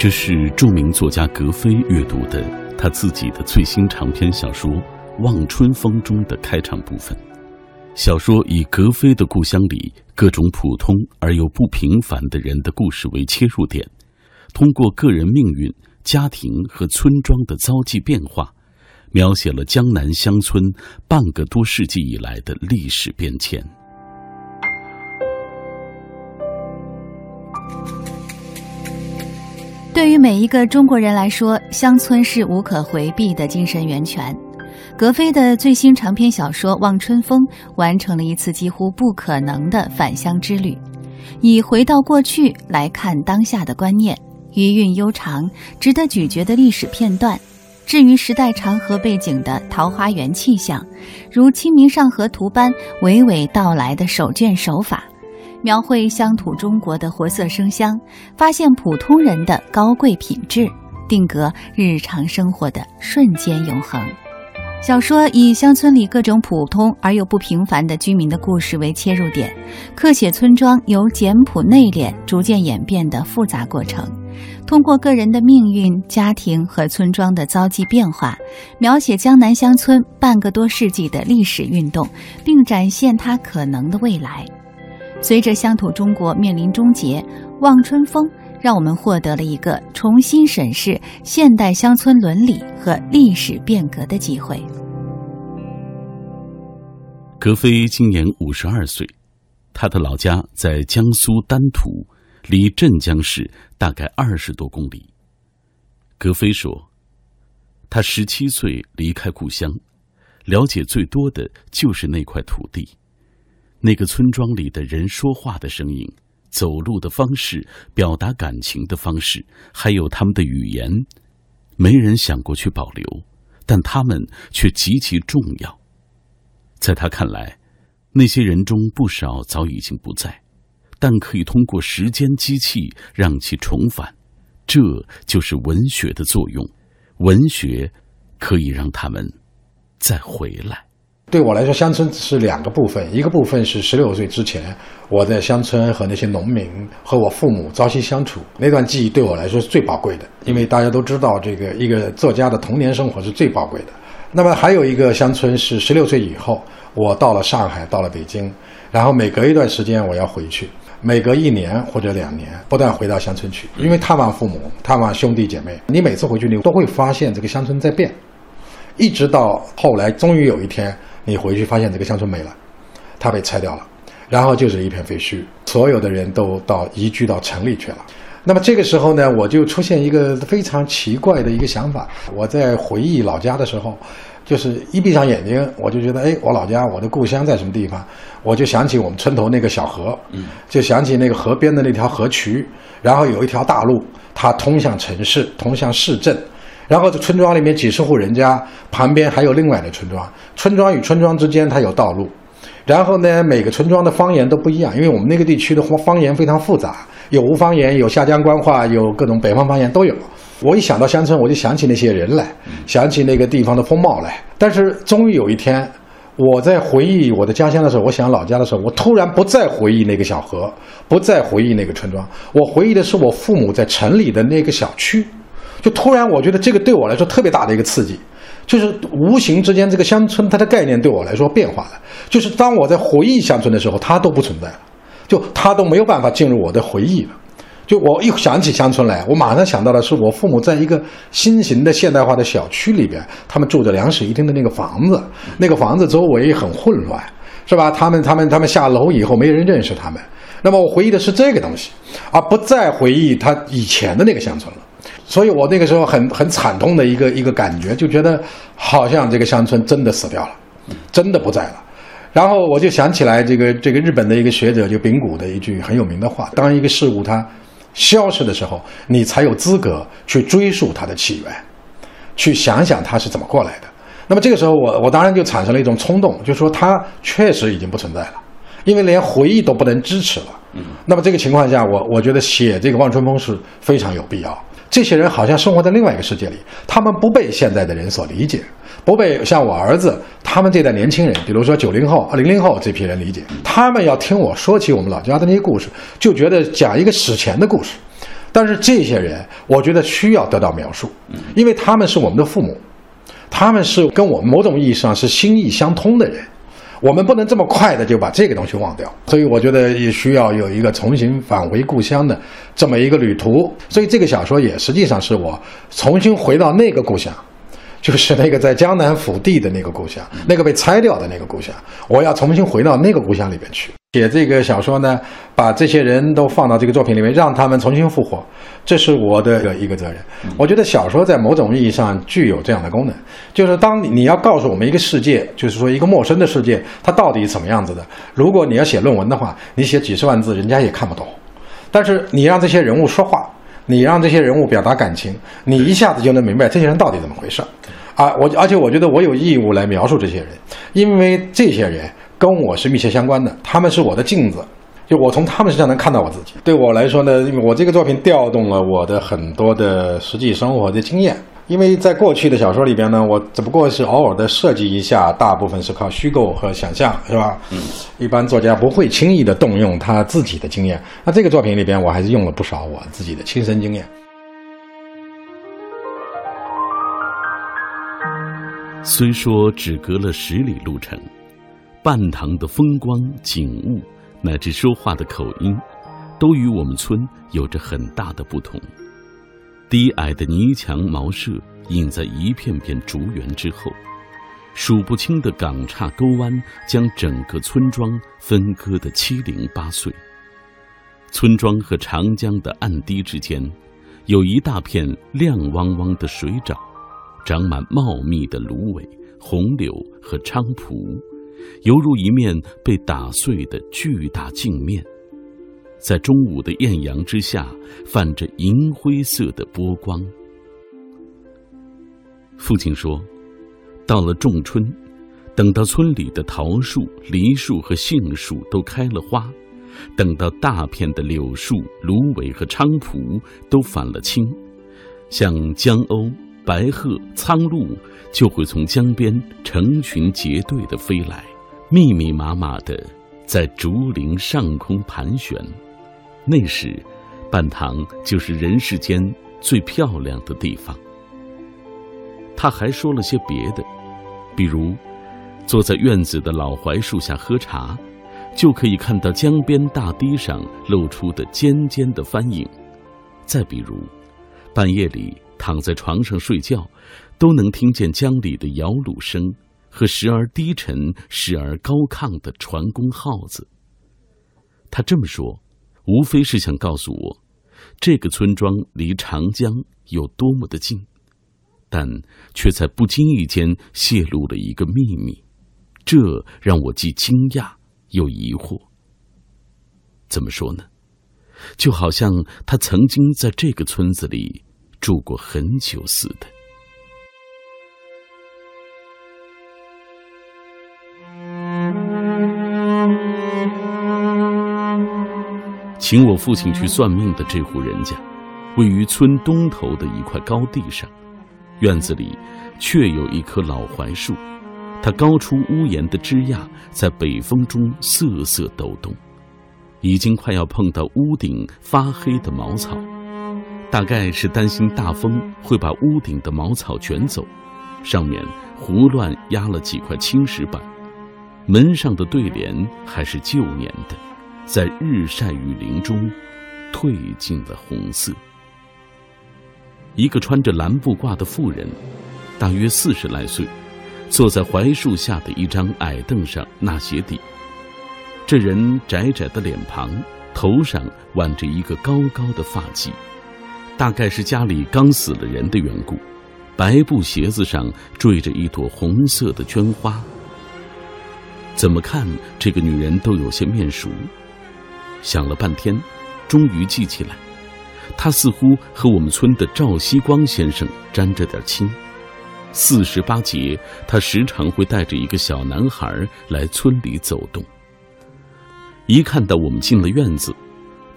这是著名作家格非阅读的他自己的最新长篇小说《望春风》中的开场部分。小说以格非的故乡里各种普通而又不平凡的人的故事为切入点，通过个人命运、家庭和村庄的遭际变化，描写了江南乡村半个多世纪以来的历史变迁。对于每一个中国人来说，乡村是无可回避的精神源泉。格非的最新长篇小说《望春风》完成了一次几乎不可能的返乡之旅，以回到过去来看当下的观念，余韵悠长、值得咀嚼的历史片段。至于时代长河背景的桃花源气象，如《清明上河图》般娓娓道来的手卷手法。描绘乡土中国的活色生香，发现普通人的高贵品质，定格日常生活的瞬间永恒。小说以乡村里各种普通而又不平凡的居民的故事为切入点，刻写村庄由简朴内敛逐渐演变的复杂过程，通过个人的命运、家庭和村庄的遭际变化，描写江南乡村半个多世纪的历史运动，并展现它可能的未来。随着乡土中国面临终结，《望春风》让我们获得了一个重新审视现代乡村伦理和历史变革的机会。格非今年五十二岁，他的老家在江苏丹徒，离镇江市大概二十多公里。格非说，他十七岁离开故乡，了解最多的就是那块土地。那个村庄里的人说话的声音、走路的方式、表达感情的方式，还有他们的语言，没人想过去保留，但他们却极其重要。在他看来，那些人中不少早已经不在，但可以通过时间机器让其重返。这就是文学的作用，文学可以让他们再回来。对我来说，乡村是两个部分，一个部分是十六岁之前我在乡村和那些农民和我父母朝夕相处那段记忆，对我来说是最宝贵的。因为大家都知道，这个一个作家的童年生活是最宝贵的。那么还有一个乡村是十六岁以后，我到了上海，到了北京，然后每隔一段时间我要回去，每隔一年或者两年不断回到乡村去，因为探望父母、探望兄弟姐妹。你每次回去，你都会发现这个乡村在变，一直到后来，终于有一天。你回去发现这个乡村没了，它被拆掉了，然后就是一片废墟，所有的人都到移居到城里去了。那么这个时候呢，我就出现一个非常奇怪的一个想法。我在回忆老家的时候，就是一闭上眼睛，我就觉得，哎，我老家，我的故乡在什么地方？我就想起我们村头那个小河，嗯就想起那个河边的那条河渠，然后有一条大路，它通向城市，通向市镇。然后这村庄里面几十户人家，旁边还有另外的村庄，村庄与村庄之间它有道路。然后呢，每个村庄的方言都不一样，因为我们那个地区的方方言非常复杂，有吴方言，有下江官话，有各种北方方言都有。我一想到乡村，我就想起那些人来，想起那个地方的风貌来。但是终于有一天，我在回忆我的家乡的时候，我想老家的时候，我突然不再回忆那个小河，不再回忆那个村庄，我回忆的是我父母在城里的那个小区。就突然，我觉得这个对我来说特别大的一个刺激，就是无形之间，这个乡村它的概念对我来说变化了。就是当我在回忆乡村的时候，它都不存在了，就它都没有办法进入我的回忆了。就我一想起乡村来，我马上想到的是我父母在一个新型的现代化的小区里边，他们住着两室一厅的那个房子，那个房子周围很混乱，是吧？他们他们他们下楼以后没人认识他们。那么我回忆的是这个东西，而不再回忆他以前的那个乡村了。所以我那个时候很很惨痛的一个一个感觉，就觉得好像这个乡村真的死掉了，真的不在了。然后我就想起来这个这个日本的一个学者就丙谷的一句很有名的话：当一个事物它消失的时候，你才有资格去追溯它的起源，去想想它是怎么过来的。那么这个时候，我我当然就产生了一种冲动，就是说它确实已经不存在了，因为连回忆都不能支持了。那么这个情况下，我我觉得写这个望春风是非常有必要。这些人好像生活在另外一个世界里，他们不被现在的人所理解，不被像我儿子他们这代年轻人，比如说九零后、零零后这批人理解。他们要听我说起我们老家的那些故事，就觉得讲一个史前的故事，但是这些人，我觉得需要得到描述，因为他们是我们的父母，他们是跟我们某种意义上是心意相通的人，我们不能这么快的就把这个东西忘掉。所以我觉得也需要有一个重新返回故乡的这么一个旅途。所以这个小说也实际上是我重新回到那个故乡。就是那个在江南府地的那个故乡，那个被拆掉的那个故乡，我要重新回到那个故乡里边去写这个小说呢，把这些人都放到这个作品里面，让他们重新复活，这是我的一个责任。我觉得小说在某种意义上具有这样的功能，就是当你要告诉我们一个世界，就是说一个陌生的世界，它到底怎么样子的。如果你要写论文的话，你写几十万字，人家也看不懂。但是你让这些人物说话。你让这些人物表达感情，你一下子就能明白这些人到底怎么回事啊！我而且我觉得我有义务来描述这些人，因为这些人跟我是密切相关的，他们是我的镜子，就我从他们身上能看到我自己。对我来说呢，因为我这个作品调动了我的很多的实际生活的经验。因为在过去的小说里边呢，我只不过是偶尔的设计一下，大部分是靠虚构和想象，是吧？嗯，一般作家不会轻易的动用他自己的经验。那这个作品里边，我还是用了不少我自己的亲身经验。虽说只隔了十里路程，半塘的风光景物乃至说话的口音，都与我们村有着很大的不同。低矮的泥墙茅舍隐在一片片竹园之后，数不清的港岔沟湾将整个村庄分割得七零八碎。村庄和长江的岸堤之间，有一大片亮汪汪的水沼，长满茂密的芦苇、红柳和菖蒲，犹如一面被打碎的巨大镜面。在中午的艳阳之下，泛着银灰色的波光。父亲说：“到了仲春，等到村里的桃树、梨树和杏树都开了花，等到大片的柳树、芦苇和菖蒲都返了青，像江鸥、白鹤、苍鹭就会从江边成群结队的飞来，密密麻麻的在竹林上空盘旋。”那时，半塘就是人世间最漂亮的地方。他还说了些别的，比如，坐在院子的老槐树下喝茶，就可以看到江边大堤上露出的尖尖的帆影；再比如，半夜里躺在床上睡觉，都能听见江里的摇橹声和时而低沉、时而高亢的船工号子。他这么说。无非是想告诉我，这个村庄离长江有多么的近，但却在不经意间泄露了一个秘密，这让我既惊讶又疑惑。怎么说呢？就好像他曾经在这个村子里住过很久似的。请我父亲去算命的这户人家，位于村东头的一块高地上，院子里却有一棵老槐树，它高出屋檐的枝桠在北风中瑟瑟抖动，已经快要碰到屋顶发黑的茅草，大概是担心大风会把屋顶的茅草卷走，上面胡乱压了几块青石板，门上的对联还是旧年的。在日晒雨淋中，褪尽了红色。一个穿着蓝布褂的妇人，大约四十来岁，坐在槐树下的一张矮凳上纳鞋底。这人窄窄的脸庞，头上挽着一个高高的发髻，大概是家里刚死了人的缘故。白布鞋子上缀着一朵红色的绢花。怎么看这个女人都有些面熟。想了半天，终于记起来，她似乎和我们村的赵锡光先生沾着点亲。四十八节，他时常会带着一个小男孩来村里走动。一看到我们进了院子，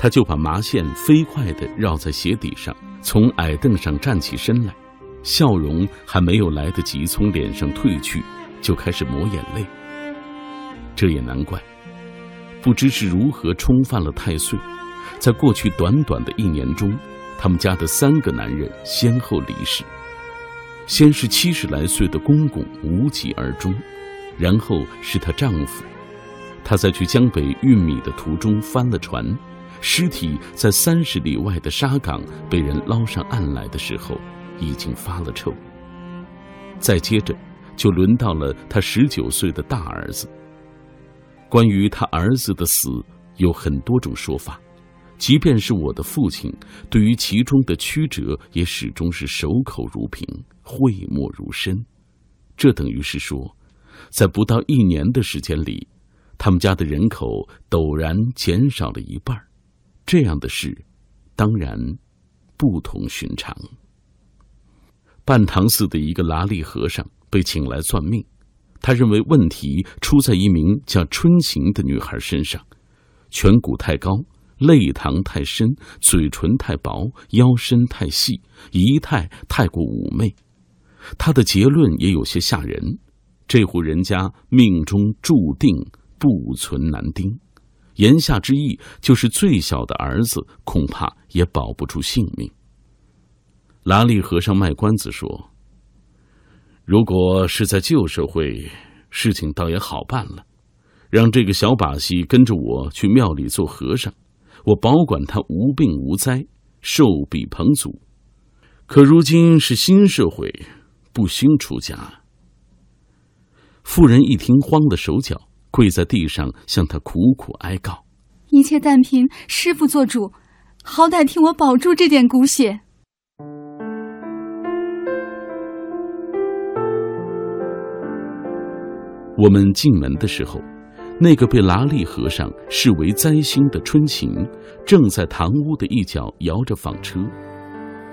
他就把麻线飞快地绕在鞋底上，从矮凳上站起身来，笑容还没有来得及从脸上褪去，就开始抹眼泪。这也难怪。不知是如何冲犯了太岁，在过去短短的一年中，他们家的三个男人先后离世，先是七十来岁的公公无疾而终，然后是她丈夫，他在去江北运米的途中翻了船，尸体在三十里外的沙港被人捞上岸来的时候，已经发了臭。再接着，就轮到了他十九岁的大儿子。关于他儿子的死，有很多种说法。即便是我的父亲，对于其中的曲折也始终是守口如瓶，讳莫如深。这等于是说，在不到一年的时间里，他们家的人口陡然减少了一半这样的事，当然不同寻常。半塘寺的一个喇力和尚被请来算命，他认为问题出在一名叫春晴的女孩身上，颧骨太高。泪堂太深，嘴唇太薄，腰身太细，仪态太过妩媚。他的结论也有些吓人：这户人家命中注定不存男丁，言下之意就是最小的儿子恐怕也保不住性命。拉力和尚卖关子说：“如果是在旧社会，事情倒也好办了，让这个小把戏跟着我去庙里做和尚。”我保管他无病无灾，寿比彭祖。可如今是新社会，不兴出家。妇人一听，慌了手脚，跪在地上向他苦苦哀告：“一切但凭师傅做主，好歹替我保住这点骨血。”我们进门的时候。那个被拉力和尚视为灾星的春晴，正在堂屋的一角摇着纺车。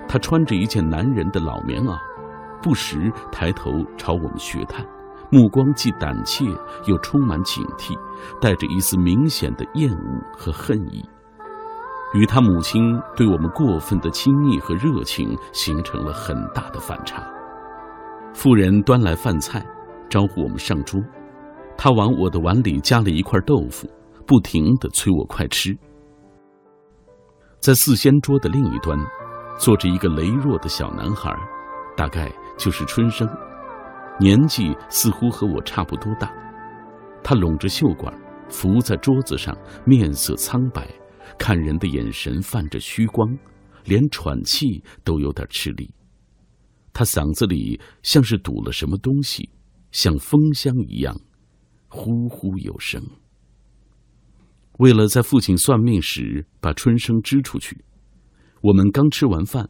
他穿着一件男人的老棉袄，不时抬头朝我们学探，目光既胆怯又充满警惕，带着一丝明显的厌恶和恨意，与他母亲对我们过分的亲昵和热情形成了很大的反差。妇人端来饭菜，招呼我们上桌。他往我的碗里加了一块豆腐，不停的催我快吃。在四仙桌的另一端，坐着一个羸弱的小男孩，大概就是春生，年纪似乎和我差不多大。他拢着袖管，伏在桌子上，面色苍白，看人的眼神泛着虚光，连喘气都有点吃力。他嗓子里像是堵了什么东西，像风箱一样。呼呼有声。为了在父亲算命时把春生支出去，我们刚吃完饭，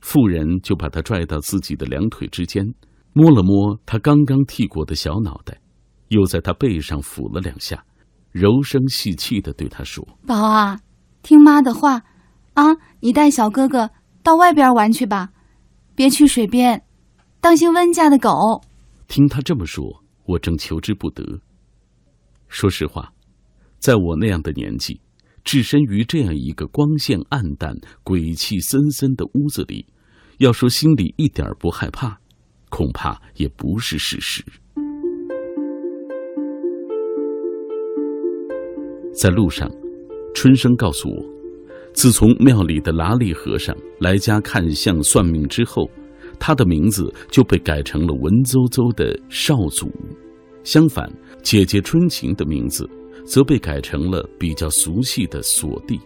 妇人就把他拽到自己的两腿之间，摸了摸他刚刚剃过的小脑袋，又在他背上抚了两下，柔声细气的对他说：“宝啊，听妈的话，啊，你带小哥哥到外边玩去吧，别去水边，当心温家的狗。”听他这么说，我正求之不得。说实话，在我那样的年纪，置身于这样一个光线暗淡、鬼气森森的屋子里，要说心里一点不害怕，恐怕也不是事实。在路上，春生告诉我，自从庙里的喇力和尚来家看相算命之后，他的名字就被改成了文绉绉的少祖。相反，姐姐春晴的名字则被改成了比较俗气的锁弟。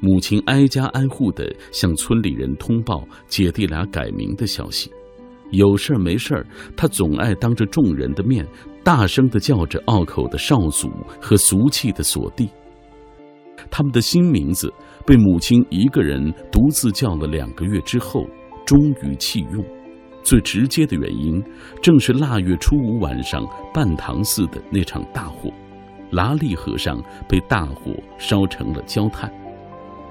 母亲挨家挨户的向村里人通报姐弟俩改名的消息。有事儿没事儿，他总爱当着众人的面大声的叫着拗口的少祖和俗气的锁弟。他们的新名字被母亲一个人独自叫了两个月之后，终于弃用。最直接的原因，正是腊月初五晚上半塘寺的那场大火，拉力和尚被大火烧成了焦炭。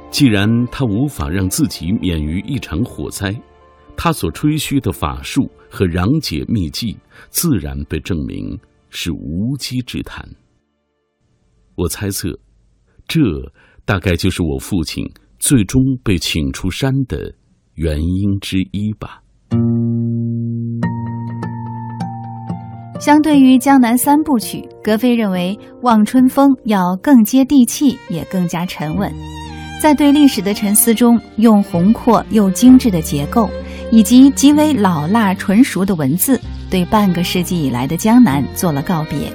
既然他无法让自己免于一场火灾，他所吹嘘的法术和攘解秘技，自然被证明是无稽之谈。我猜测，这大概就是我父亲最终被请出山的原因之一吧。相对于江南三部曲，格非认为《望春风》要更接地气，也更加沉稳。在对历史的沉思中，用宏阔又精致的结构，以及极为老辣纯熟的文字，对半个世纪以来的江南做了告别。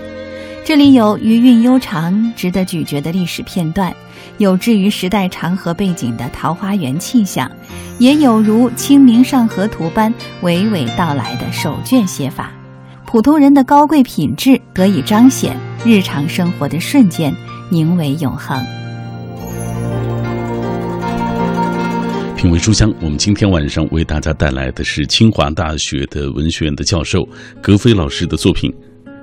这里有余韵悠长、值得咀嚼的历史片段，有置于时代长河背景的桃花源气象，也有如《清明上河图》般娓娓道来的手卷写法。普通人的高贵品质得以彰显，日常生活的瞬间凝为永恒。品味书香，我们今天晚上为大家带来的是清华大学的文学院的教授格非老师的作品。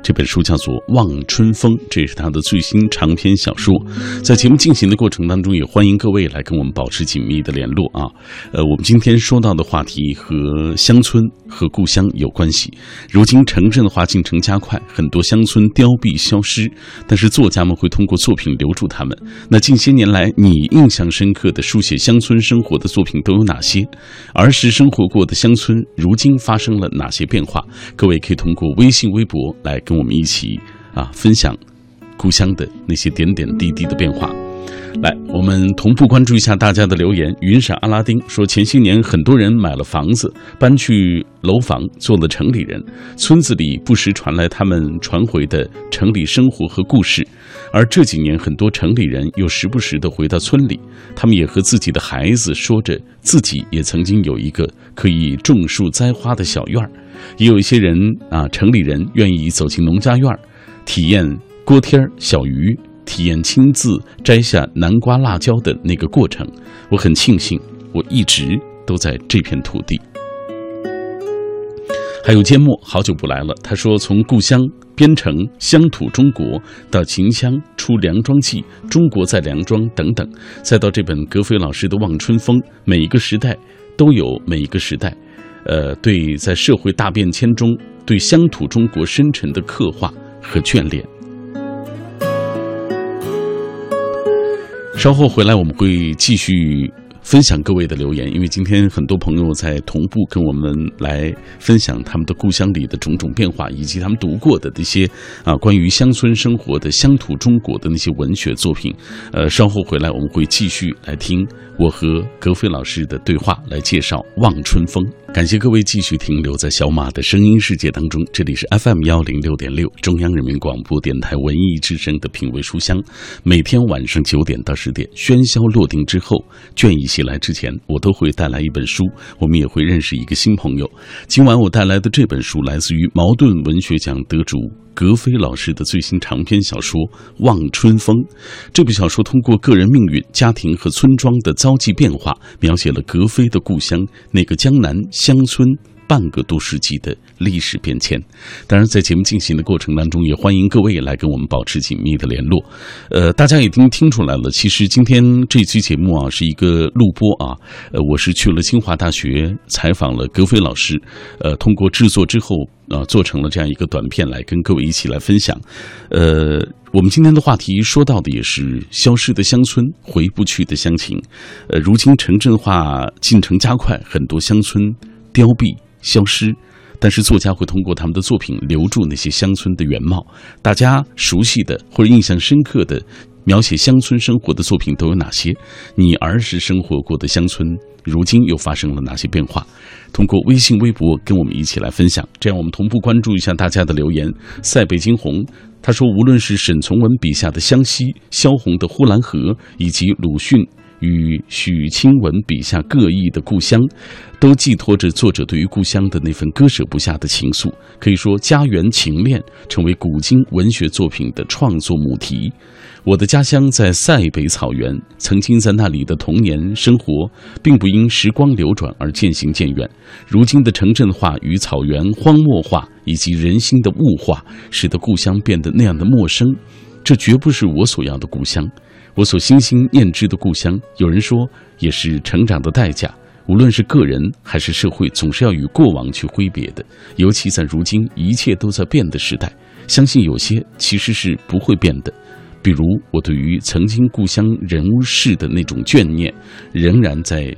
这本书叫做《望春风》，这也是他的最新长篇小说。在节目进行的过程当中，也欢迎各位来跟我们保持紧密的联络啊。呃，我们今天说到的话题和乡村和故乡有关系。如今城镇化进程加快，很多乡村凋敝消失，但是作家们会通过作品留住他们。那近些年来，你印象深刻的书写乡村生活的作品都有哪些？儿时生活过的乡村，如今发生了哪些变化？各位可以通过微信、微博来。跟我们一起啊，分享故乡的那些点点滴滴的变化。来，我们同步关注一下大家的留言。云闪阿拉丁说，前些年很多人买了房子，搬去楼房，做了城里人。村子里不时传来他们传回的城里生活和故事。而这几年，很多城里人又时不时的回到村里，他们也和自己的孩子说着，自己也曾经有一个可以种树栽花的小院儿。也有一些人啊，城里人愿意走进农家院儿，体验锅贴儿、小鱼，体验亲自摘下南瓜、辣椒的那个过程。我很庆幸，我一直都在这片土地。还有缄默，好久不来了。他说：“从故乡边城乡土中国，到秦腔出《梁庄记》，中国在梁庄等等，再到这本格非老师的《望春风》，每一个时代都有每一个时代。”呃，对，在社会大变迁中，对乡土中国深沉的刻画和眷恋。稍后回来，我们会继续。分享各位的留言，因为今天很多朋友在同步跟我们来分享他们的故乡里的种种变化，以及他们读过的那些啊关于乡村生活的乡土中国的那些文学作品。呃，稍后回来我们会继续来听我和格飞老师的对话，来介绍《望春风》。感谢各位继续停留在小马的声音世界当中，这里是 FM 幺零六点六中央人民广播电台文艺之声的品味书香，每天晚上九点到十点，喧嚣落定之后，倦意。袭来之前，我都会带来一本书，我们也会认识一个新朋友。今晚我带来的这本书来自于茅盾文学奖得主格非老师的最新长篇小说《望春风》。这部小说通过个人命运、家庭和村庄的遭际变化，描写了格非的故乡那个江南乡村。半个多世纪的历史变迁，当然，在节目进行的过程当中，也欢迎各位来跟我们保持紧密的联络。呃，大家已经听出来了，其实今天这期节目啊是一个录播啊。呃，我是去了清华大学采访了格非老师，呃，通过制作之后啊，做成了这样一个短片来跟各位一起来分享。呃，我们今天的话题说到的也是消失的乡村，回不去的乡情。呃，如今城镇化进程加快，很多乡村凋敝。消失，但是作家会通过他们的作品留住那些乡村的原貌。大家熟悉的或者印象深刻的描写乡村生活的作品都有哪些？你儿时生活过的乡村，如今又发生了哪些变化？通过微信、微博跟我们一起来分享。这样，我们同步关注一下大家的留言。塞北惊鸿他说：“无论是沈从文笔下的湘西、萧红的呼兰河，以及鲁迅。”与许清文笔下各异的故乡，都寄托着作者对于故乡的那份割舍不下的情愫。可以说，家园情恋成为古今文学作品的创作母题。我的家乡在塞北草原，曾经在那里的童年生活，并不因时光流转而渐行渐远。如今的城镇化与草原荒漠化，以及人心的物化，使得故乡变得那样的陌生。这绝不是我所要的故乡。我所心心念之的故乡，有人说也是成长的代价。无论是个人还是社会，总是要与过往去挥别的。尤其在如今一切都在变的时代，相信有些其实是不会变的。比如我对于曾经故乡人物事的那种眷念，仍然在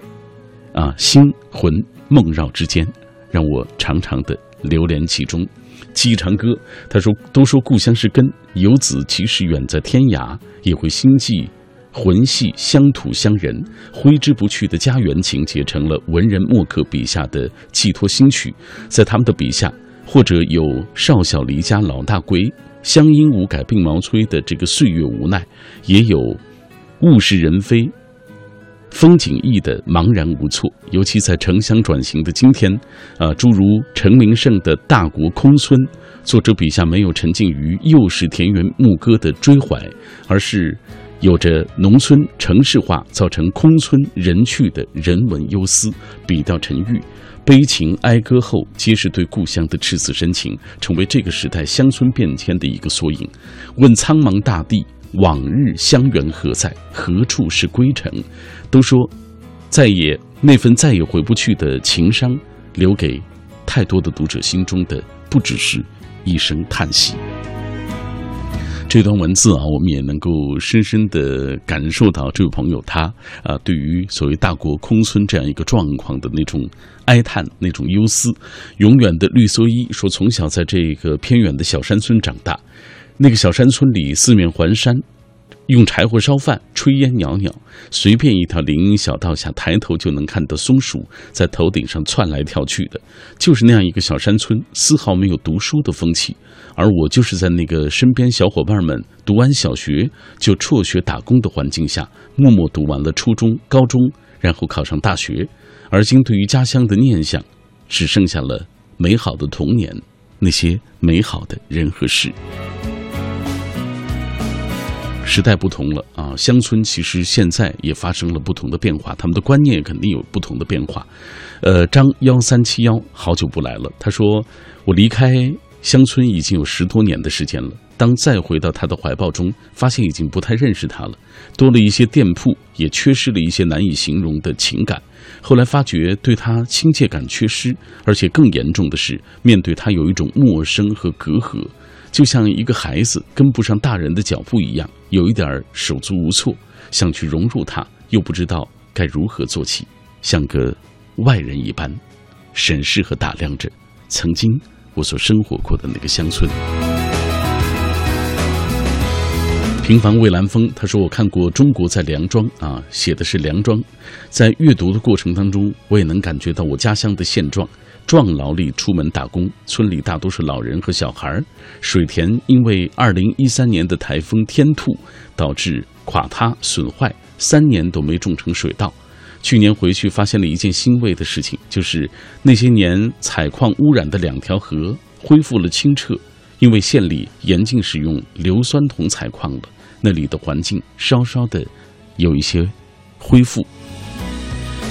啊心魂梦绕之间，让我常常的流连其中。记忆长歌，他说：“都说故乡是根，游子即使远在天涯，也会心系魂系乡土乡人，挥之不去的家园情结，成了文人墨客笔下的寄托心曲。在他们的笔下，或者有少小离家老大归，乡音无改鬓毛衰的这个岁月无奈，也有物是人非。风景异的茫然无措，尤其在城乡转型的今天，啊，诸如陈明胜的大国空村，作者笔下没有沉浸于幼时田园牧歌的追怀，而是有着农村城市化造成空村人去的人文忧思，笔调沉郁，悲情哀歌后皆是对故乡的赤子深情，成为这个时代乡村变迁的一个缩影。问苍茫大地。往日乡缘何在？何处是归程？都说，再也那份再也回不去的情伤，留给太多的读者心中的不只是一声叹息。这段文字啊，我们也能够深深的感受到这位朋友他啊，对于所谓大国空村这样一个状况的那种哀叹、那种忧思。永远的绿蓑衣说，从小在这个偏远的小山村长大。那个小山村里，四面环山，用柴火烧饭，炊烟袅袅。随便一条林荫小道下，抬头就能看到松鼠在头顶上窜来跳去的。就是那样一个小山村，丝毫没有读书的风气。而我就是在那个身边小伙伴们读完小学就辍学打工的环境下，默默读完了初中、高中，然后考上大学。而今对于家乡的念想，只剩下了美好的童年，那些美好的人和事。时代不同了啊，乡村其实现在也发生了不同的变化，他们的观念肯定有不同的变化。呃，张幺三七幺好久不来了，他说我离开乡村已经有十多年的时间了。当再回到他的怀抱中，发现已经不太认识他了，多了一些店铺，也缺失了一些难以形容的情感。后来发觉对他亲切感缺失，而且更严重的是，面对他有一种陌生和隔阂。就像一个孩子跟不上大人的脚步一样，有一点手足无措，想去融入他，又不知道该如何做起，像个外人一般，审视和打量着曾经我所生活过的那个乡村。平凡蔚蓝风，他说我看过《中国在梁庄》啊，写的是梁庄，在阅读的过程当中，我也能感觉到我家乡的现状。壮劳力出门打工，村里大多是老人和小孩水田因为二零一三年的台风天兔导致垮塌损坏，三年都没种成水稻。去年回去发现了一件欣慰的事情，就是那些年采矿污染的两条河恢复了清澈，因为县里严禁使用硫酸铜采矿了，那里的环境稍稍的有一些恢复。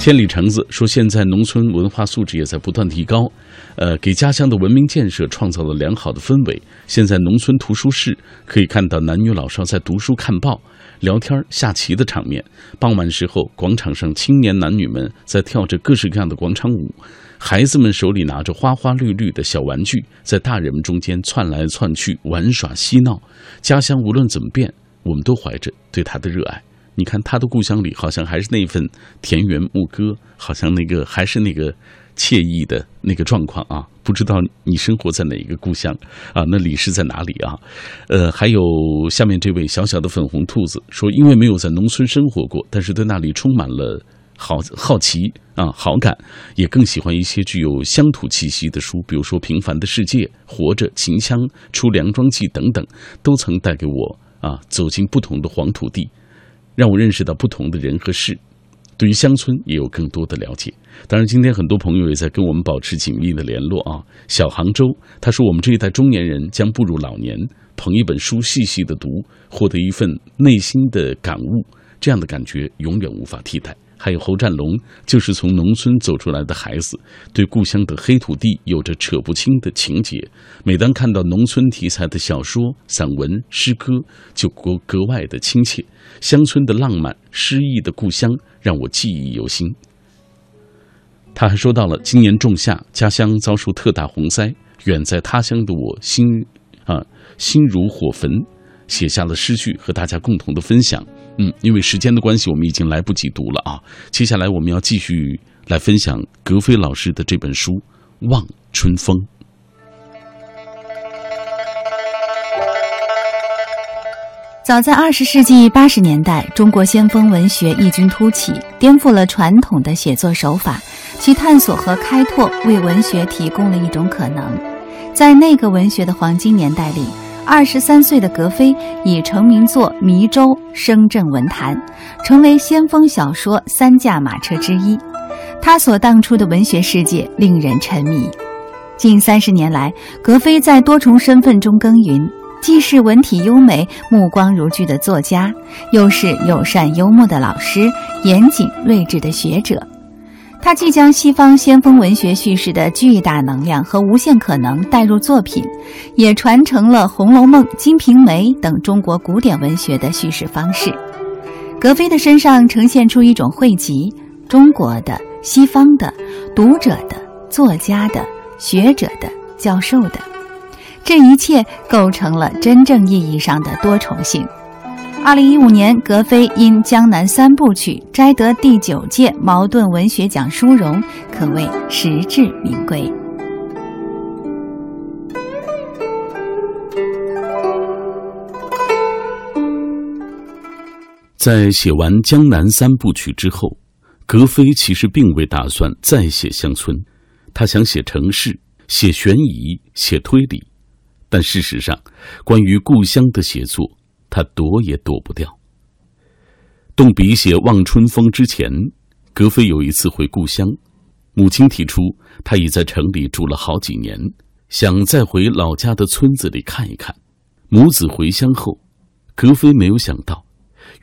千里橙子说：“现在农村文化素质也在不断提高，呃，给家乡的文明建设创造了良好的氛围。现在农村图书室可以看到男女老少在读书、看报、聊天、下棋的场面。傍晚时候，广场上青年男女们在跳着各式各样的广场舞，孩子们手里拿着花花绿绿的小玩具，在大人们中间窜来窜去玩耍嬉闹。家乡无论怎么变，我们都怀着对他的热爱。”你看他的故乡里，好像还是那份田园牧歌，好像那个还是那个惬意的那个状况啊！不知道你生活在哪一个故乡啊？那里是在哪里啊？呃，还有下面这位小小的粉红兔子说，因为没有在农村生活过，但是对那里充满了好好奇啊好感，也更喜欢一些具有乡土气息的书，比如说《平凡的世界》《活着》《秦腔》《出梁庄记》等等，都曾带给我啊走进不同的黄土地。让我认识到不同的人和事，对于乡村也有更多的了解。当然，今天很多朋友也在跟我们保持紧密的联络啊。小杭州他说：“我们这一代中年人将步入老年，捧一本书细细的读，获得一份内心的感悟，这样的感觉永远无法替代。”还有侯占龙，就是从农村走出来的孩子，对故乡的黑土地有着扯不清的情结。每当看到农村题材的小说、散文、诗歌，就格格外的亲切。乡村的浪漫、诗意的故乡，让我记忆犹新。他还说到了今年仲夏，家乡遭受特大洪灾，远在他乡的我心啊心如火焚，写下了诗句和大家共同的分享。嗯，因为时间的关系，我们已经来不及读了啊。接下来我们要继续来分享格非老师的这本书《望春风》。早在二十世纪八十年代，中国先锋文学异军突起，颠覆了传统的写作手法，其探索和开拓为文学提供了一种可能。在那个文学的黄金年代里，二十三岁的格非以成名作《迷舟》声震文坛，成为先锋小说三驾马车之一。他所荡出的文学世界令人沉迷。近三十年来，格非在多重身份中耕耘。既是文体优美、目光如炬的作家，又是友善幽默的老师、严谨睿智的学者。他既将西方先锋文学叙事的巨大能量和无限可能带入作品，也传承了《红楼梦》《金瓶梅》等中国古典文学的叙事方式。格非的身上呈现出一种汇集中国的、西方的、读者的、作家的、学者的、教授的。这一切构成了真正意义上的多重性。二零一五年，格非因《江南三部曲》摘得第九届茅盾文学奖殊荣，可谓实至名归。在写完《江南三部曲》之后，格非其实并未打算再写乡村，他想写城市，写悬疑，写推理。但事实上，关于故乡的写作，他躲也躲不掉。动笔写《望春风》之前，格非有一次回故乡，母亲提出他已在城里住了好几年，想再回老家的村子里看一看。母子回乡后，格非没有想到，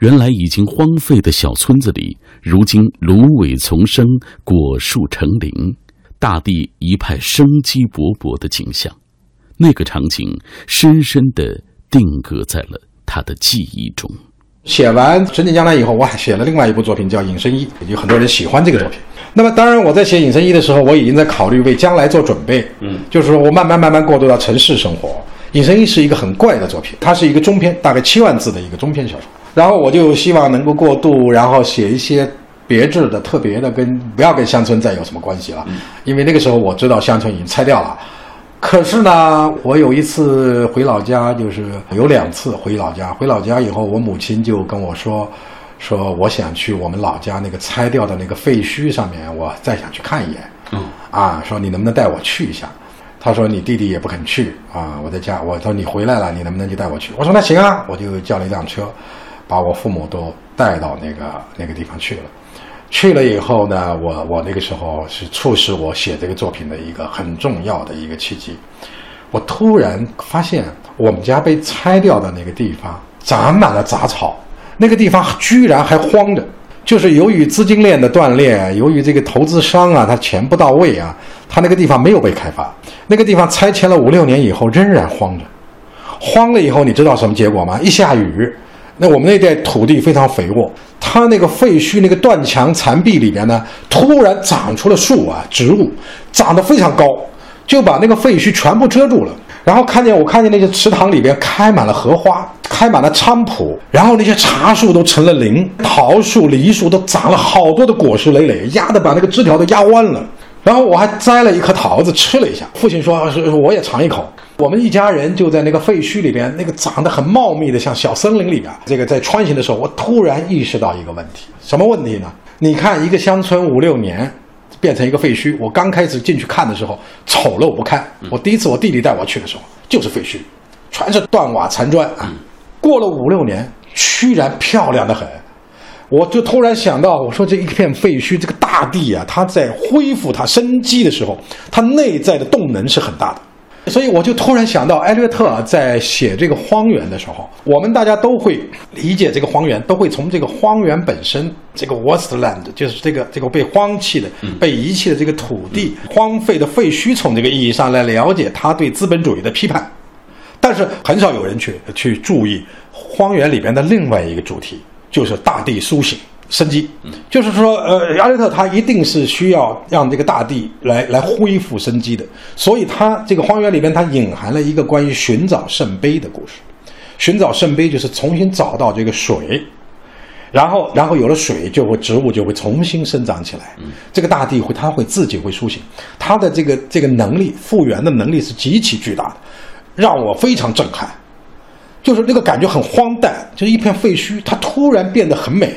原来已经荒废的小村子里，如今芦苇丛生，果树成林，大地一派生机勃勃的景象。那个场景深深的定格在了他的记忆中。写完《神剑江南》以后，我还写了另外一部作品，叫《隐身衣》，有很多人喜欢这个作品。那么，当然我在写《隐身衣》的时候，我已经在考虑为将来做准备。嗯，就是说我慢慢慢慢过渡到城市生活。《隐身衣》是一个很怪的作品，它是一个中篇，大概七万字的一个中篇小说。然后我就希望能够过渡，然后写一些别致的、特别的，跟不要跟乡村再有什么关系了。因为那个时候我知道乡村已经拆掉了。可是呢，我有一次回老家，就是有两次回老家。回老家以后，我母亲就跟我说：“说我想去我们老家那个拆掉的那个废墟上面，我再想去看一眼。”嗯，啊，说你能不能带我去一下？他说你弟弟也不肯去啊。我在家，我说你回来了，你能不能就带我去？我说那行啊，我就叫了一辆车，把我父母都带到那个那个地方去了。去了以后呢，我我那个时候是促使我写这个作品的一个很重要的一个契机。我突然发现，我们家被拆掉的那个地方长满了杂草，那个地方居然还荒着。就是由于资金链的断裂，由于这个投资商啊，他钱不到位啊，他那个地方没有被开发。那个地方拆迁了五六年以后，仍然荒着。荒了以后，你知道什么结果吗？一下雨。那我们那带土地非常肥沃，它那个废墟、那个断墙残壁里边呢，突然长出了树啊，植物长得非常高，就把那个废墟全部遮住了。然后看见我看见那些池塘里边开满了荷花，开满了菖蒲，然后那些茶树都成了林，桃树、梨树都长了好多的果实累累，压得把那个枝条都压弯了。然后我还摘了一颗桃子吃了一下，父亲说是我也尝一口。我们一家人就在那个废墟里边，那个长得很茂密的像小森林里边。这个在穿行的时候，我突然意识到一个问题，什么问题呢？你看一个乡村五六年变成一个废墟，我刚开始进去看的时候丑陋不堪。我第一次我弟弟带我去的时候就是废墟，全是断瓦残砖啊。过了五六年，居然漂亮的很。我就突然想到，我说这一片废墟，这个大地啊，它在恢复它生机的时候，它内在的动能是很大的。所以我就突然想到，艾略特在写这个荒原的时候，我们大家都会理解这个荒原，都会从这个荒原本身，这个 wasteland，就是这个这个被荒弃的、被遗弃的这个土地、荒废的废墟，从这个意义上来了解他对资本主义的批判。但是很少有人去去注意荒原里边的另外一个主题，就是大地苏醒。生机，就是说，呃，亚历特他一定是需要让这个大地来来恢复生机的，所以他这个荒原里边，它隐含了一个关于寻找圣杯的故事。寻找圣杯就是重新找到这个水，然后，然后有了水，就会植物就会重新生长起来，这个大地会，它会自己会苏醒，它的这个这个能力复原的能力是极其巨大的，让我非常震撼。就是那个感觉很荒诞，就是一片废墟，它突然变得很美，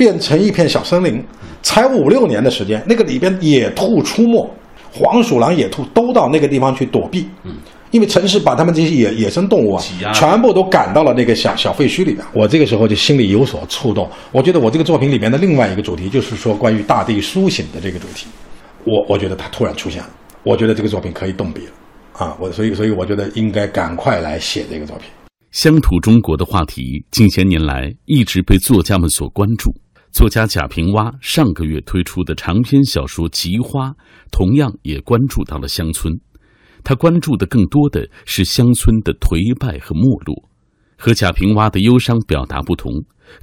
变成一片小森林，才五六年的时间，那个里边野兔出没，黄鼠狼、野兔都到那个地方去躲避。嗯。因为城市把他们这些野野生动物啊，全部都赶到了那个小小废墟里边。我这个时候就心里有所触动。我觉得我这个作品里面的另外一个主题，就是说关于大地苏醒的这个主题。我我觉得它突然出现了，我觉得这个作品可以动笔了，啊，我所以所以我觉得应该赶快来写这个作品。乡土中国的话题近些年来一直被作家们所关注。作家贾平凹上个月推出的长篇小说《菊花》，同样也关注到了乡村。他关注的更多的是乡村的颓败和没落，和贾平凹的忧伤表达不同，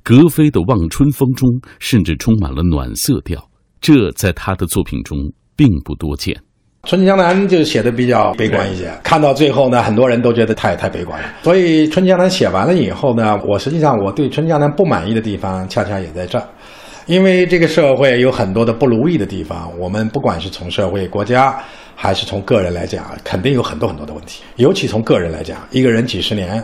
格非的《望春风》中甚至充满了暖色调，这在他的作品中并不多见。《春江南》就写的比较悲观一些，看到最后呢，很多人都觉得太太悲观了。所以《春江南》写完了以后呢，我实际上我对《春江南》不满意的地方，恰恰也在这儿，因为这个社会有很多的不如意的地方，我们不管是从社会、国家。还是从个人来讲，肯定有很多很多的问题。尤其从个人来讲，一个人几十年，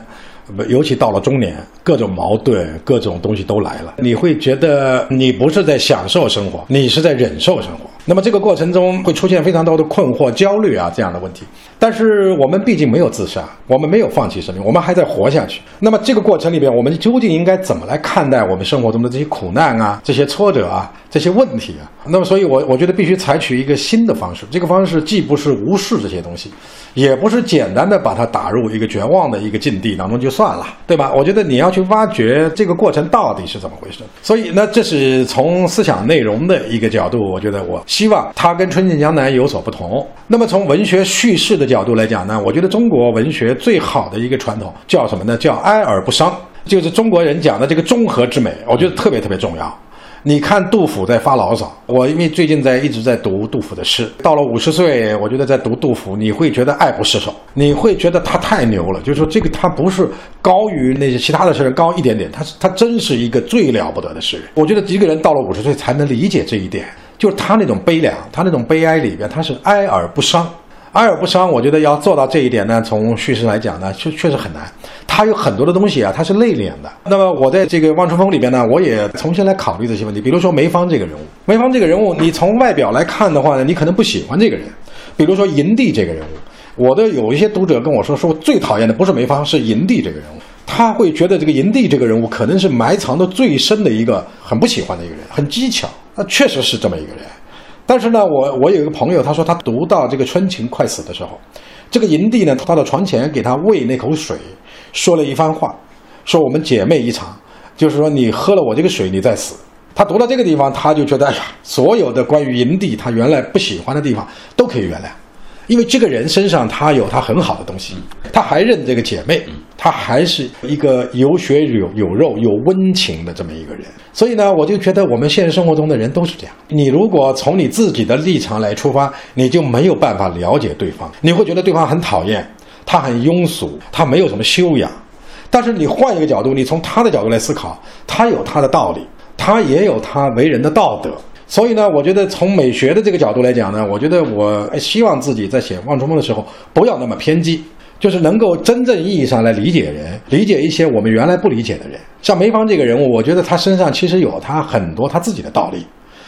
尤其到了中年，各种矛盾、各种东西都来了，你会觉得你不是在享受生活，你是在忍受生活。那么这个过程中会出现非常多的困惑、焦虑啊这样的问题。但是我们毕竟没有自杀，我们没有放弃生命，我们还在活下去。那么这个过程里边，我们究竟应该怎么来看待我们生活中的这些苦难啊、这些挫折啊、这些问题啊？那么，所以我我觉得必须采取一个新的方式。这个方式既不是无视这些东西，也不是简单的把它打入一个绝望的一个境地当中就算了，对吧？我觉得你要去挖掘这个过程到底是怎么回事。所以，那这是从思想内容的一个角度，我觉得我希望它跟《春尽江南》有所不同。那么，从文学叙事的角角度来讲呢，我觉得中国文学最好的一个传统叫什么呢？叫哀而不伤，就是中国人讲的这个中和之美，我觉得特别特别重要。你看杜甫在发牢骚，我因为最近在一直在读杜甫的诗，到了五十岁，我觉得在读杜甫，你会觉得爱不释手，你会觉得他太牛了，就是说这个他不是高于那些其他的诗人高一点点，他是他真是一个最了不得的诗人。我觉得一个人到了五十岁才能理解这一点，就是他那种悲凉，他那种悲哀里边，他是哀而不伤。哀而不伤，我觉得要做到这一点呢，从叙事来讲呢，确确实很难。它有很多的东西啊，它是内敛的。那么我在这个《望春风》里边呢，我也重新来考虑这些问题。比如说梅芳这个人物，梅芳这个人物，你从外表来看的话呢，你可能不喜欢这个人。比如说营地这个人物，我的有一些读者跟我说，说我最讨厌的不是梅芳，是营地这个人物。他会觉得这个营地这个人物可能是埋藏的最深的一个很不喜欢的一个人，很机巧。那确实是这么一个人。但是呢，我我有一个朋友，他说他读到这个春晴快死的时候，这个营地呢，他到床前给他喂那口水，说了一番话，说我们姐妹一场，就是说你喝了我这个水，你再死。他读到这个地方，他就觉得哎呀，所有的关于营地他原来不喜欢的地方都可以原谅。因为这个人身上他有他很好的东西，他还认这个姐妹，他还是一个有血有有肉有温情的这么一个人。所以呢，我就觉得我们现实生活中的人都是这样。你如果从你自己的立场来出发，你就没有办法了解对方，你会觉得对方很讨厌，他很庸俗，他没有什么修养。但是你换一个角度，你从他的角度来思考，他有他的道理，他也有他为人的道德。所以呢，我觉得从美学的这个角度来讲呢，我觉得我希望自己在写《望春风》的时候不要那么偏激，就是能够真正意义上来理解人，理解一些我们原来不理解的人。像梅芳这个人物，我觉得他身上其实有他很多他自己的道理。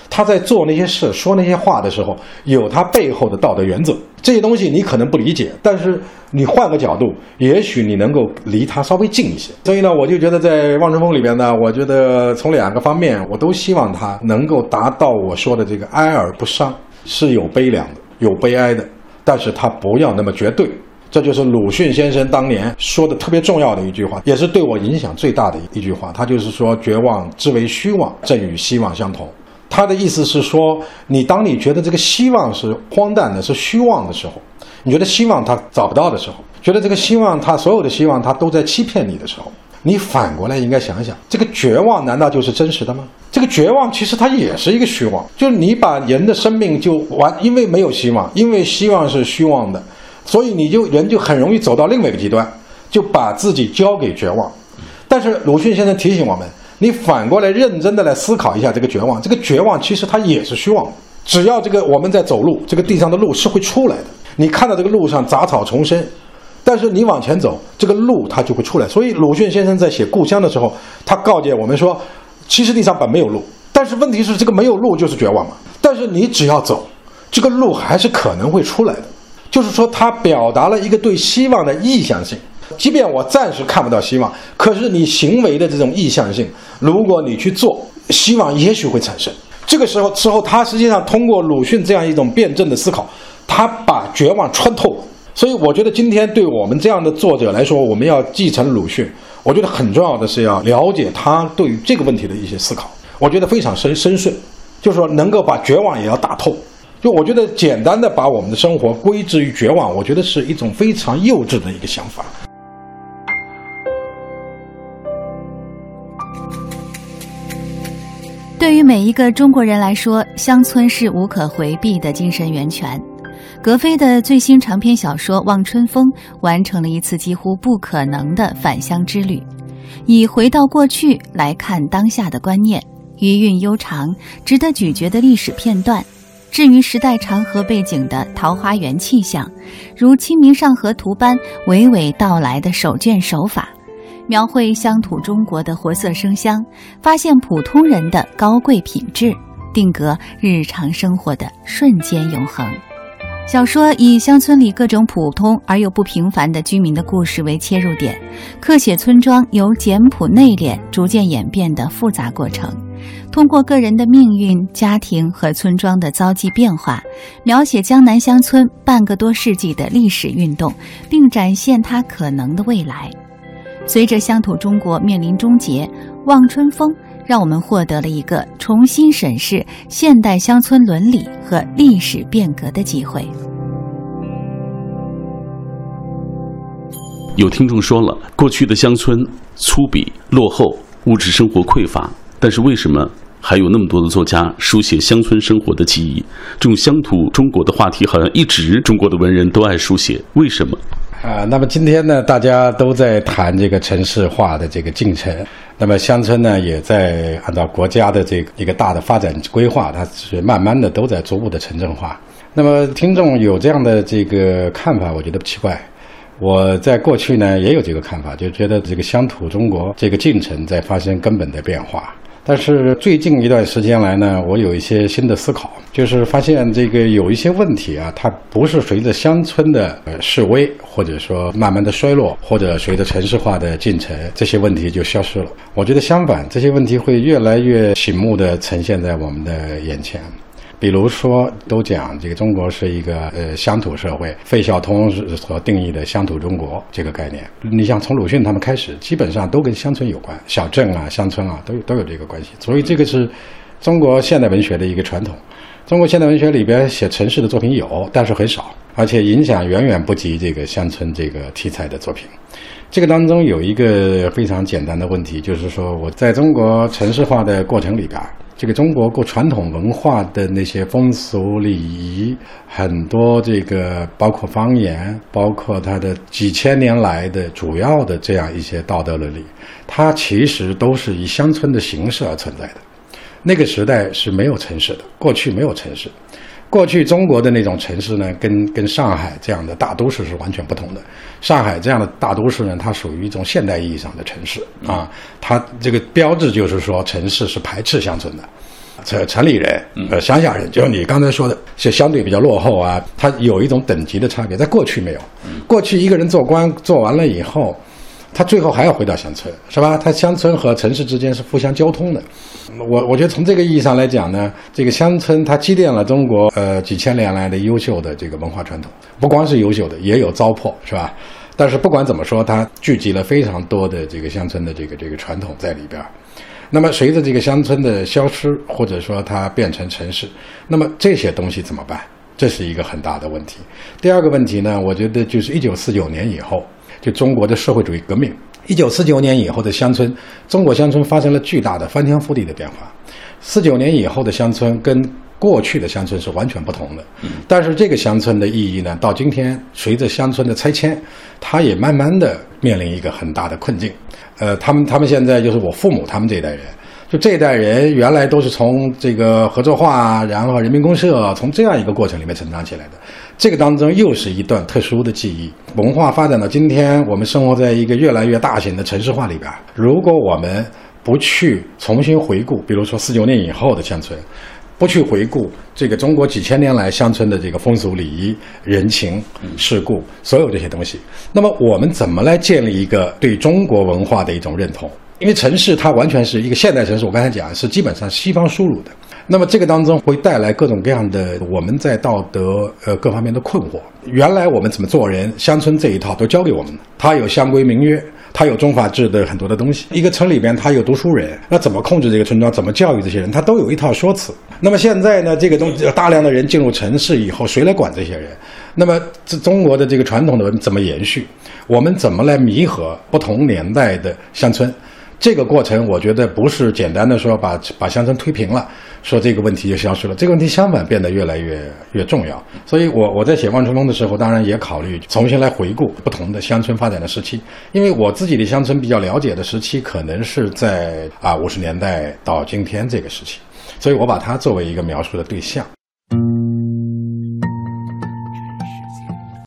他在做那些事、说那些话的时候，有他背后的道德原则。这些东西你可能不理解，但是你换个角度，也许你能够离他稍微近一些。所以呢，我就觉得在《望春风》里边呢，我觉得从两个方面，我都希望他能够达到我说的这个哀而不伤，是有悲凉的，有悲哀的，但是他不要那么绝对。这就是鲁迅先生当年说的特别重要的一句话，也是对我影响最大的一句话。他就是说：“绝望之为虚妄，正与希望相同。”他的意思是说，你当你觉得这个希望是荒诞的、是虚妄的时候，你觉得希望他找不到的时候，觉得这个希望他所有的希望他都在欺骗你的时候，你反过来应该想想，这个绝望难道就是真实的吗？这个绝望其实它也是一个虚妄，就是你把人的生命就完，因为没有希望，因为希望是虚妄的，所以你就人就很容易走到另外一个极端，就把自己交给绝望。但是鲁迅先生提醒我们。你反过来认真的来思考一下这个绝望，这个绝望其实它也是虚妄。只要这个我们在走路，这个地上的路是会出来的。你看到这个路上杂草丛生，但是你往前走，这个路它就会出来。所以鲁迅先生在写《故乡》的时候，他告诫我们说，其实地上本没有路，但是问题是这个没有路就是绝望嘛。但是你只要走，这个路还是可能会出来的。就是说，他表达了一个对希望的意向性。即便我暂时看不到希望，可是你行为的这种意向性，如果你去做，希望也许会产生。这个时候之后，他实际上通过鲁迅这样一种辩证的思考，他把绝望穿透。所以，我觉得今天对我们这样的作者来说，我们要继承鲁迅，我觉得很重要的是要了解他对于这个问题的一些思考。我觉得非常深深邃，就是说能够把绝望也要打透。就我觉得简单的把我们的生活归之于绝望，我觉得是一种非常幼稚的一个想法。对于每一个中国人来说，乡村是无可回避的精神源泉。格非的最新长篇小说《望春风》完成了一次几乎不可能的返乡之旅，以回到过去来看当下的观念，余韵悠长、值得咀嚼的历史片段。至于时代长河背景的桃花源气象，如《清明上河图》般娓娓道来的手卷手法。描绘乡土中国的活色生香，发现普通人的高贵品质，定格日常生活的瞬间永恒。小说以乡村里各种普通而又不平凡的居民的故事为切入点，刻写村庄由简朴内敛逐渐演变的复杂过程。通过个人的命运、家庭和村庄的遭际变化，描写江南乡村半个多世纪的历史运动，并展现它可能的未来。随着乡土中国面临终结，《望春风》让我们获得了一个重新审视现代乡村伦理和历史变革的机会。有听众说了，过去的乡村粗鄙、落后、物质生活匮乏，但是为什么还有那么多的作家书写乡村生活的记忆？这种乡土中国的话题，好像一直中国的文人都爱书写，为什么？啊，那么今天呢，大家都在谈这个城市化的这个进程，那么乡村呢，也在按照国家的这一个大的发展规划，它是慢慢的都在逐步的城镇化。那么听众有这样的这个看法，我觉得不奇怪。我在过去呢也有这个看法，就觉得这个乡土中国这个进程在发生根本的变化。但是最近一段时间来呢，我有一些新的思考，就是发现这个有一些问题啊，它不是随着乡村的呃示威，或者说慢慢的衰落，或者随着城市化的进程，这些问题就消失了。我觉得相反，这些问题会越来越醒目的呈现在我们的眼前。比如说，都讲这个中国是一个呃乡土社会，费孝通所定义的乡土中国这个概念。你像从鲁迅他们开始，基本上都跟乡村有关，小镇啊、乡村啊，都有都有这个关系。所以这个是中国现代文学的一个传统。中国现代文学里边写城市的作品有，但是很少，而且影响远远不及这个乡村这个题材的作品。这个当中有一个非常简单的问题，就是说我在中国城市化的过程里边。这个中国过传统文化的那些风俗礼仪，很多这个包括方言，包括它的几千年来的主要的这样一些道德伦理，它其实都是以乡村的形式而存在的。那个时代是没有城市的，过去没有城市。过去中国的那种城市呢，跟跟上海这样的大都市是完全不同的。上海这样的大都市呢，它属于一种现代意义上的城市啊，它这个标志就是说城市是排斥乡村的，城城里人呃乡下人，就你刚才说的，是相对比较落后啊，它有一种等级的差别，在过去没有。过去一个人做官做完了以后。他最后还要回到乡村，是吧？他乡村和城市之间是互相交通的。我我觉得从这个意义上来讲呢，这个乡村它积淀了中国呃几千年来的优秀的这个文化传统，不光是优秀的，也有糟粕，是吧？但是不管怎么说，它聚集了非常多的这个乡村的这个这个传统在里边。那么随着这个乡村的消失，或者说它变成城市，那么这些东西怎么办？这是一个很大的问题。第二个问题呢，我觉得就是一九四九年以后。就中国的社会主义革命，一九四九年以后的乡村，中国乡村发生了巨大的翻天覆地的变化。四九年以后的乡村跟过去的乡村是完全不同的。但是这个乡村的意义呢，到今天随着乡村的拆迁，它也慢慢的面临一个很大的困境。呃，他们他们现在就是我父母他们这一代人。这一代人原来都是从这个合作化，然后人民公社，从这样一个过程里面成长起来的。这个当中又是一段特殊的记忆。文化发展到今天，我们生活在一个越来越大型的城市化里边。如果我们不去重新回顾，比如说四九年以后的乡村，不去回顾这个中国几千年来乡村的这个风俗礼仪、人情世故，所有这些东西，那么我们怎么来建立一个对中国文化的一种认同？因为城市它完全是一个现代城市，我刚才讲是基本上西方输入的。那么这个当中会带来各种各样的我们在道德呃各方面的困惑。原来我们怎么做人，乡村这一套都教给我们，它有乡规民约，他有中法制的很多的东西。一个村里边他有读书人，那怎么控制这个村庄，怎么教育这些人，他都有一套说辞。那么现在呢，这个东大量的人进入城市以后，谁来管这些人？那么这中国的这个传统的文怎么延续？我们怎么来弥合不同年代的乡村？这个过程，我觉得不是简单的说把把乡村推平了，说这个问题就消失了。这个问题相反变得越来越越重要。所以，我我在写《望春风》的时候，当然也考虑重新来回顾不同的乡村发展的时期。因为我自己的乡村比较了解的时期，可能是在啊五十年代到今天这个时期，所以我把它作为一个描述的对象。